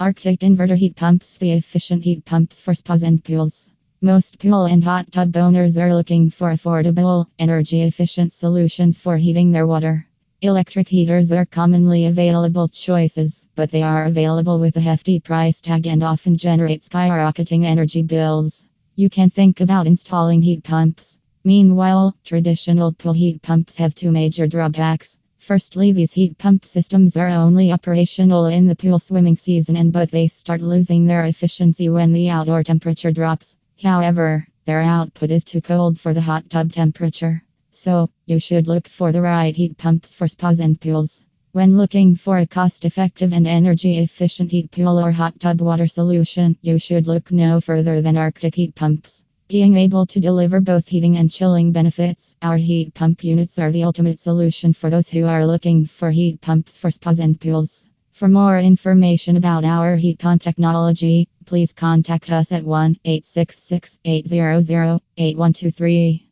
Arctic inverter heat pumps, the efficient heat pumps for spas and pools. Most pool and hot tub owners are looking for affordable, energy efficient solutions for heating their water. Electric heaters are commonly available choices, but they are available with a hefty price tag and often generate skyrocketing energy bills. You can think about installing heat pumps. Meanwhile, traditional pool heat pumps have two major drawbacks. Firstly, these heat pump systems are only operational in the pool swimming season and but they start losing their efficiency when the outdoor temperature drops. However, their output is too cold for the hot tub temperature. So, you should look for the right heat pumps for spas and pools. When looking for a cost effective and energy efficient heat pool or hot tub water solution, you should look no further than Arctic heat pumps. Being able to deliver both heating and chilling benefits, our heat pump units are the ultimate solution for those who are looking for heat pumps for spas and pools. For more information about our heat pump technology, please contact us at 1 866 800 8123.